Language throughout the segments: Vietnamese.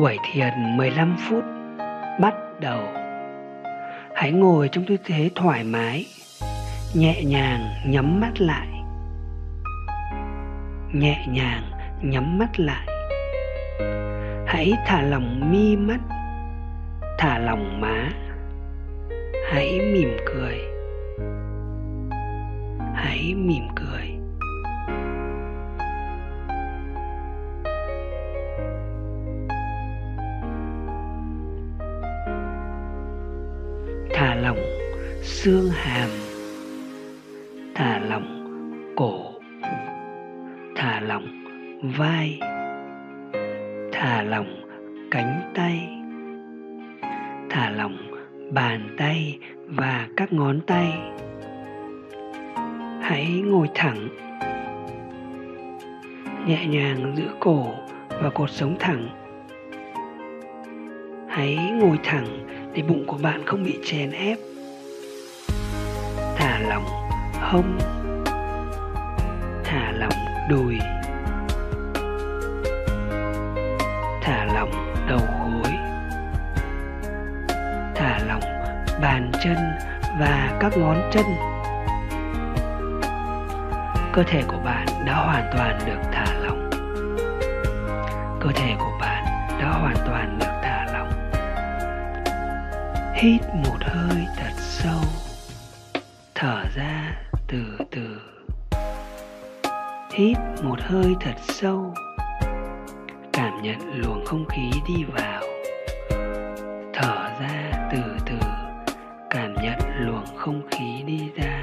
Buổi thiền 15 phút bắt đầu. Hãy ngồi trong tư thế thoải mái, nhẹ nhàng nhắm mắt lại. Nhẹ nhàng nhắm mắt lại. Hãy thả lỏng mi mắt, thả lỏng má. Hãy mỉm cười. Hãy mỉm cười. Xương hàm, thả lỏng cổ, thả lỏng vai, thả lỏng cánh tay, thả lỏng bàn tay và các ngón tay. Hãy ngồi thẳng, nhẹ nhàng giữ cổ và cột sống thẳng. Hãy ngồi thẳng để bụng của bạn không bị chèn ép thả lỏng hông, thả lỏng đùi, thả lỏng đầu gối, thả lỏng bàn chân và các ngón chân. Cơ thể của bạn đã hoàn toàn được thả lỏng. Cơ thể của bạn đã hoàn toàn được thả lỏng. Hít một hơi thật sâu thở ra từ từ. Hít một hơi thật sâu. Cảm nhận luồng không khí đi vào. Thở ra từ từ. Cảm nhận luồng không khí đi ra.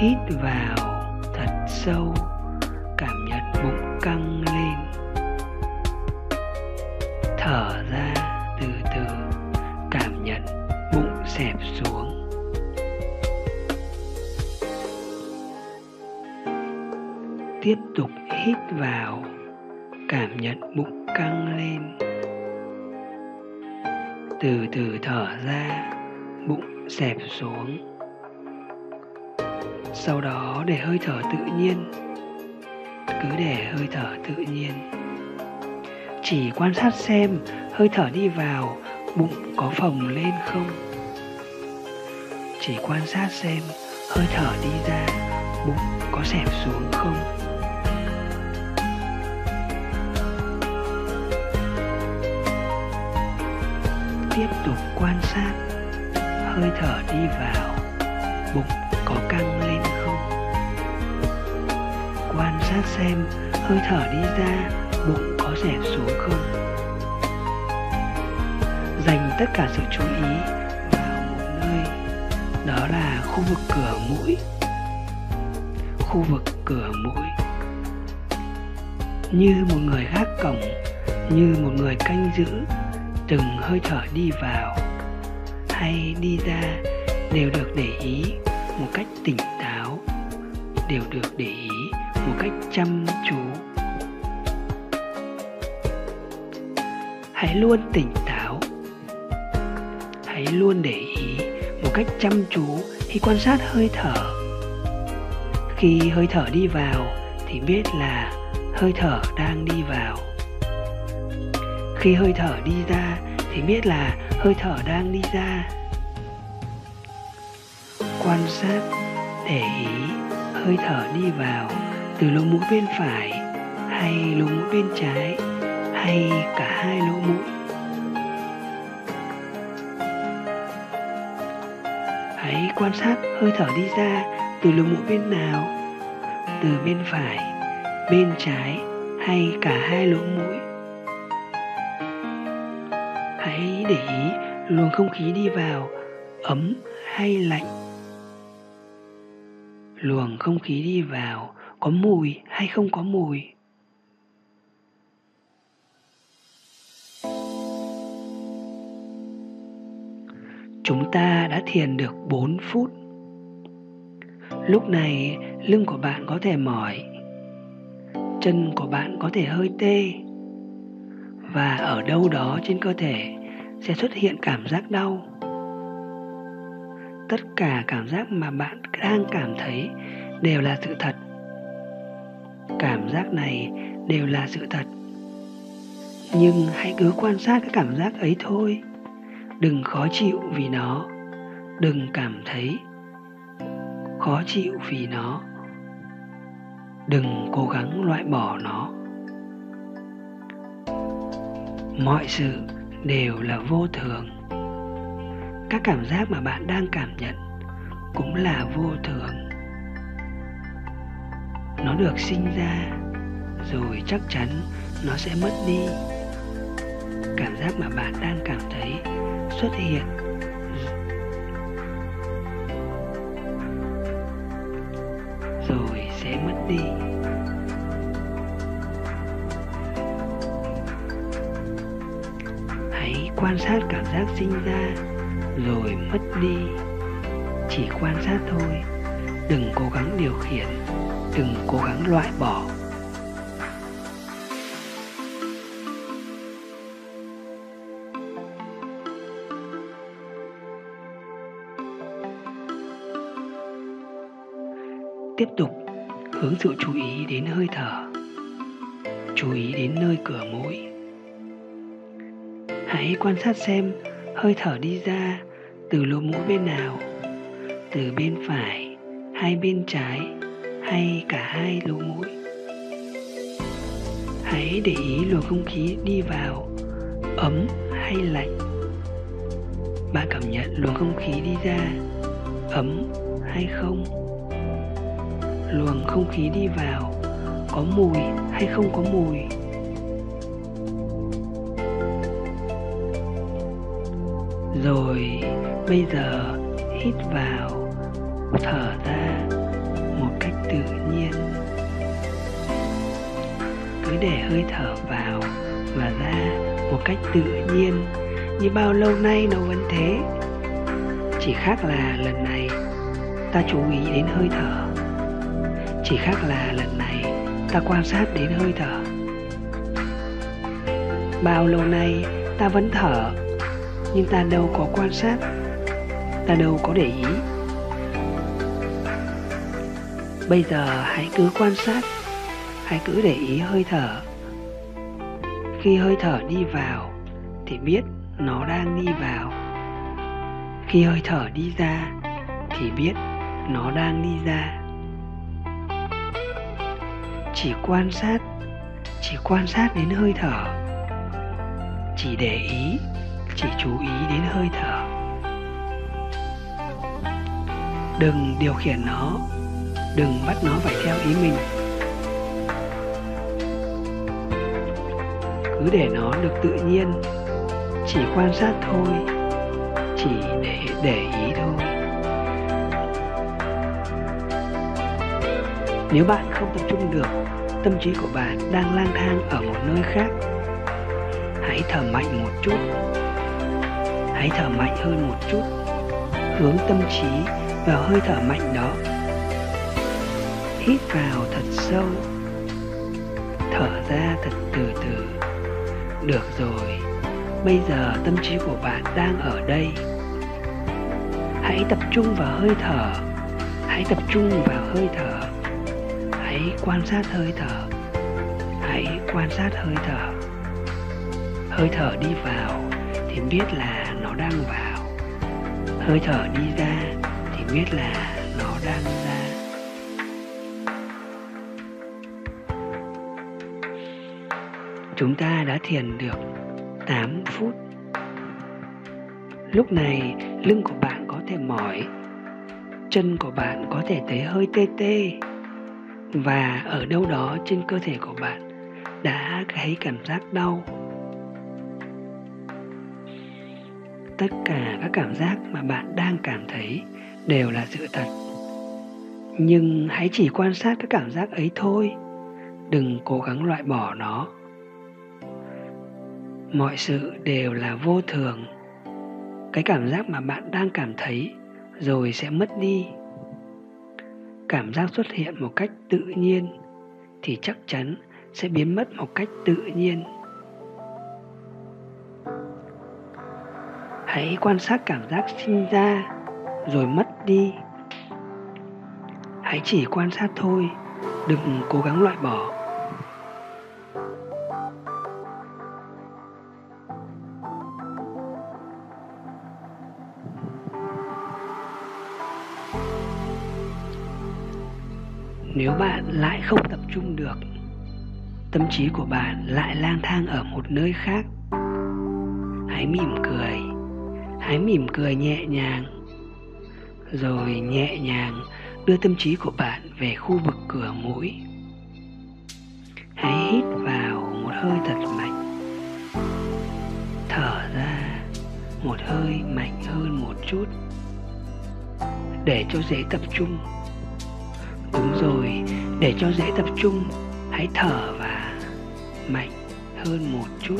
Hít vào thật sâu. Cảm nhận bụng căng lên. Thở ra tiếp tục hít vào, cảm nhận bụng căng lên. Từ từ thở ra, bụng xẹp xuống. Sau đó để hơi thở tự nhiên. Cứ để hơi thở tự nhiên. Chỉ quan sát xem hơi thở đi vào, bụng có phồng lên không. Chỉ quan sát xem hơi thở đi ra, bụng có xẹp xuống không. Tiếp tục quan sát. Hơi thở đi vào, bụng có căng lên không? Quan sát xem hơi thở đi ra, bụng có xẹp xuống không? Dành tất cả sự chú ý vào một nơi, đó là khu vực cửa mũi. Khu vực cửa mũi. Như một người gác cổng, như một người canh giữ từng hơi thở đi vào hay đi ra đều được để ý một cách tỉnh táo, đều được để ý một cách chăm chú. Hãy luôn tỉnh táo, hãy luôn để ý một cách chăm chú khi quan sát hơi thở. Khi hơi thở đi vào thì biết là hơi thở đang đi vào khi hơi thở đi ra thì biết là hơi thở đang đi ra. Quan sát, để ý, hơi thở đi vào từ lỗ mũi bên phải hay lỗ mũi bên trái hay cả hai lỗ mũi. Hãy quan sát hơi thở đi ra từ lỗ mũi bên nào, từ bên phải, bên trái hay cả hai lỗ mũi. Để ý, luồng không khí đi vào, ấm hay lạnh. Luồng không khí đi vào, có mùi hay không có mùi. Chúng ta đã thiền được 4 phút. Lúc này, lưng của bạn có thể mỏi, chân của bạn có thể hơi tê. Và ở đâu đó trên cơ thể sẽ xuất hiện cảm giác đau. Tất cả cảm giác mà bạn đang cảm thấy đều là sự thật. Cảm giác này đều là sự thật. Nhưng hãy cứ quan sát cái cảm giác ấy thôi. Đừng khó chịu vì nó. Đừng cảm thấy khó chịu vì nó. Đừng cố gắng loại bỏ nó. Mọi sự đều là vô thường. Các cảm giác mà bạn đang cảm nhận cũng là vô thường. Nó được sinh ra rồi chắc chắn nó sẽ mất đi. Cảm giác mà bạn đang cảm thấy xuất hiện. Rồi sẽ mất đi. Quan sát cảm giác sinh ra rồi mất đi. Chỉ quan sát thôi, đừng cố gắng điều khiển, đừng cố gắng loại bỏ. Tiếp tục hướng sự chú ý đến hơi thở. Chú ý đến nơi cửa mũi hãy quan sát xem, hơi thở đi ra từ lỗ mũi bên nào, từ bên phải hay bên trái, hay cả hai lỗ mũi. Hãy để ý luồng không khí đi vào, ấm hay lạnh. Bạn cảm nhận luồng không khí đi ra, ấm hay không? Luồng không khí đi vào có mùi hay không có mùi? Rồi bây giờ hít vào, thở ra một cách tự nhiên. Cứ để hơi thở vào và ra một cách tự nhiên. Như bao lâu nay nó vẫn thế. Chỉ khác là lần này ta chú ý đến hơi thở. Chỉ khác là lần này ta quan sát đến hơi thở. Bao lâu nay ta vẫn thở nhưng ta đâu có quan sát. Ta đâu có để ý. Bây giờ hãy cứ quan sát. Hãy cứ để ý hơi thở. Khi hơi thở đi vào, thì biết nó đang đi vào. Khi hơi thở đi ra, thì biết nó đang đi ra. Chỉ quan sát, chỉ quan sát đến hơi thở. Chỉ để ý chỉ chú ý đến hơi thở. Đừng điều khiển nó, đừng bắt nó phải theo ý mình. Cứ để nó được tự nhiên, chỉ quan sát thôi, chỉ để để ý thôi. Nếu bạn không tập trung được, tâm trí của bạn đang lang thang ở một nơi khác, hãy thở mạnh một chút hãy thở mạnh hơn một chút. Hướng tâm trí vào hơi thở mạnh đó. Hít vào thật sâu. Thở ra thật từ từ. Được rồi, bây giờ tâm trí của bạn đang ở đây. Hãy tập trung vào hơi thở. Hãy tập trung vào hơi thở. Hãy quan sát hơi thở. Hãy quan sát hơi thở. Hơi thở đi vào thì biết là nó đang vào. Hơi thở đi ra thì biết là nó đang ra. Chúng ta đã thiền được 8 phút. Lúc này, lưng của bạn có thể mỏi, chân của bạn có thể thấy hơi tê tê. Và ở đâu đó trên cơ thể của bạn đã thấy cảm giác đau. Tất cả các cảm giác mà bạn đang cảm thấy đều là sự thật. Nhưng hãy chỉ quan sát các cảm giác ấy thôi, đừng cố gắng loại bỏ nó. Mọi sự đều là vô thường. Cái cảm giác mà bạn đang cảm thấy rồi sẽ mất đi. Cảm giác xuất hiện một cách tự nhiên thì chắc chắn sẽ biến mất một cách tự nhiên. hãy quan sát cảm giác sinh ra rồi mất đi. Hãy chỉ quan sát thôi, đừng cố gắng loại bỏ. Nếu bạn lại không tập trung được, tâm trí của bạn lại lang thang ở một nơi khác. Hãy mỉm cười hãy mỉm cười nhẹ nhàng. Rồi nhẹ nhàng đưa tâm trí của bạn về khu vực cửa mũi. Hãy hít vào một hơi thật mạnh. Thở ra một hơi mạnh hơn một chút. Để cho dễ tập trung. Đúng rồi, để cho dễ tập trung, hãy thở và mạnh hơn một chút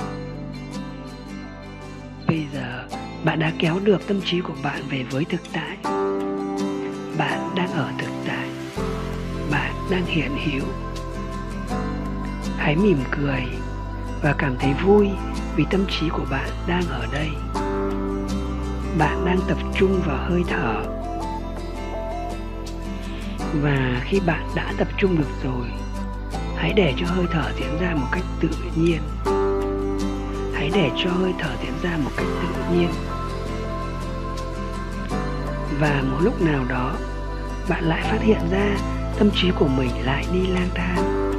bạn đã kéo được tâm trí của bạn về với thực tại. Bạn đang ở thực tại. Bạn đang hiện hữu. Hãy mỉm cười và cảm thấy vui vì tâm trí của bạn đang ở đây. Bạn đang tập trung vào hơi thở. Và khi bạn đã tập trung được rồi, hãy để cho hơi thở diễn ra một cách tự nhiên. Hãy để cho hơi thở diễn ra một cách tự nhiên và một lúc nào đó, bạn lại phát hiện ra tâm trí của mình lại đi lang thang.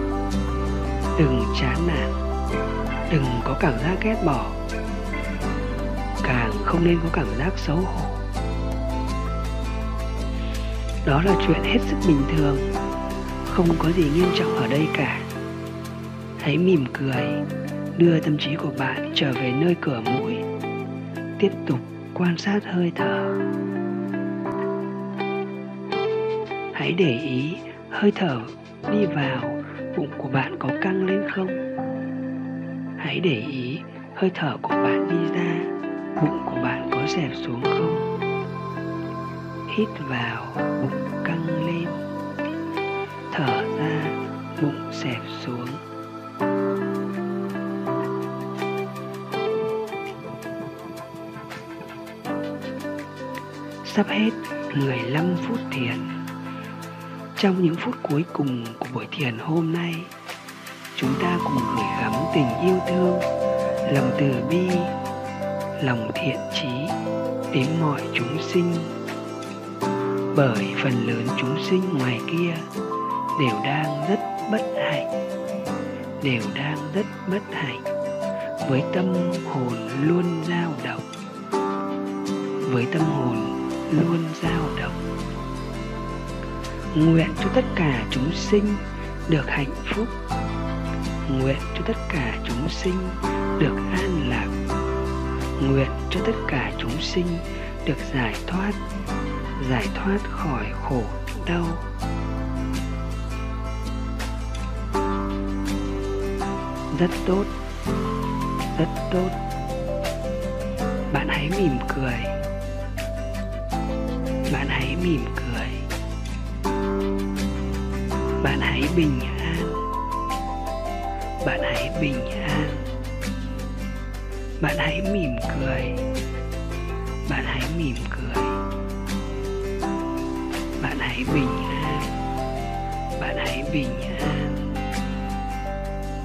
Đừng chán nản, đừng có cảm giác ghét bỏ, càng không nên có cảm giác xấu hổ. Đó là chuyện hết sức bình thường, không có gì nghiêm trọng ở đây cả. Hãy mỉm cười, đưa tâm trí của bạn trở về nơi cửa mũi tiếp tục quan sát hơi thở. Hãy để ý, hơi thở đi vào, bụng của bạn có căng lên không? Hãy để ý, hơi thở của bạn đi ra, bụng của bạn có dẹp xuống không? Hít vào, bụng căng lên. Thở ra, bụng xẹp xuống. Sắp hết 15 phút thiền trong những phút cuối cùng của buổi thiền hôm nay, chúng ta cùng gửi gắm tình yêu thương, lòng từ bi, lòng thiện trí đến mọi chúng sinh. Bởi phần lớn chúng sinh ngoài kia đều đang rất bất hạnh, đều đang rất bất hạnh, với tâm hồn luôn dao động, với tâm hồn luôn dao động nguyện cho tất cả chúng sinh được hạnh phúc. Nguyện cho tất cả chúng sinh được an lạc. Nguyện cho tất cả chúng sinh được giải thoát giải thoát khỏi khổ đau. Rất tốt rất tốt. Bạn hãy mỉm cười. Bạn hãy mỉm cười bạn hãy bình an. Bạn hãy bình an. Bạn hãy mỉm cười. Bạn hãy mỉm cười. Bạn hãy bình an. Bạn hãy bình an.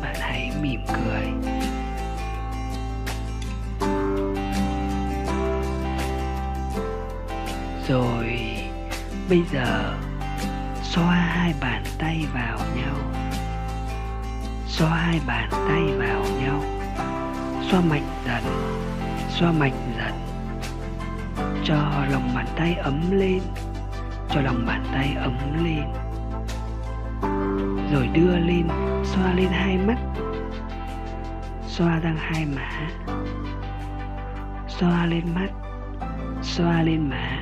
Bạn hãy mỉm cười. Rồi, bây giờ xoa hai bàn tay vào nhau. Xoa hai bàn tay vào nhau. Xoa mạnh dần, xoa mạnh dần. Cho lòng bàn tay ấm lên, cho lòng bàn tay ấm lên. Rồi đưa lên, xoa lên hai mắt. Xoa răng hai má. Xoa lên mắt, xoa lên má.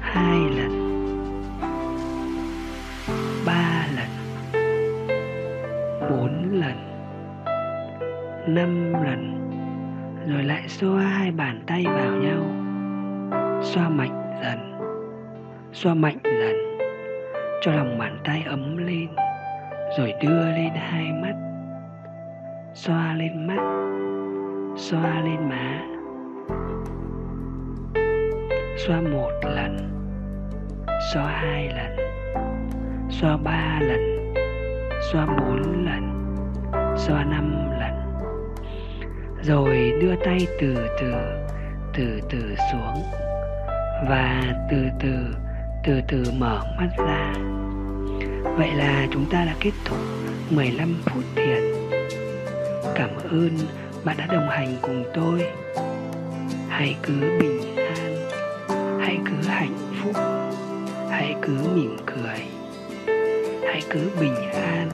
Hai lần ba lần. Bốn lần. Năm lần. Rồi lại xoa hai bàn tay vào nhau. Xoa mạnh dần. Xoa mạnh dần. Cho lòng bàn tay ấm lên. Rồi đưa lên hai mắt. Xoa lên mắt. Xoa lên má. Xoa một lần. Xoa hai lần xoa ba lần xoa bốn lần xoa năm lần rồi đưa tay từ từ từ từ xuống và từ từ từ từ mở mắt ra Vậy là chúng ta đã kết thúc 15 phút thiền. Cảm ơn bạn đã đồng hành cùng tôi. Hãy cứ bình an, hãy cứ hạnh phúc, hãy cứ mỉm cười. Hãy cứ bình an,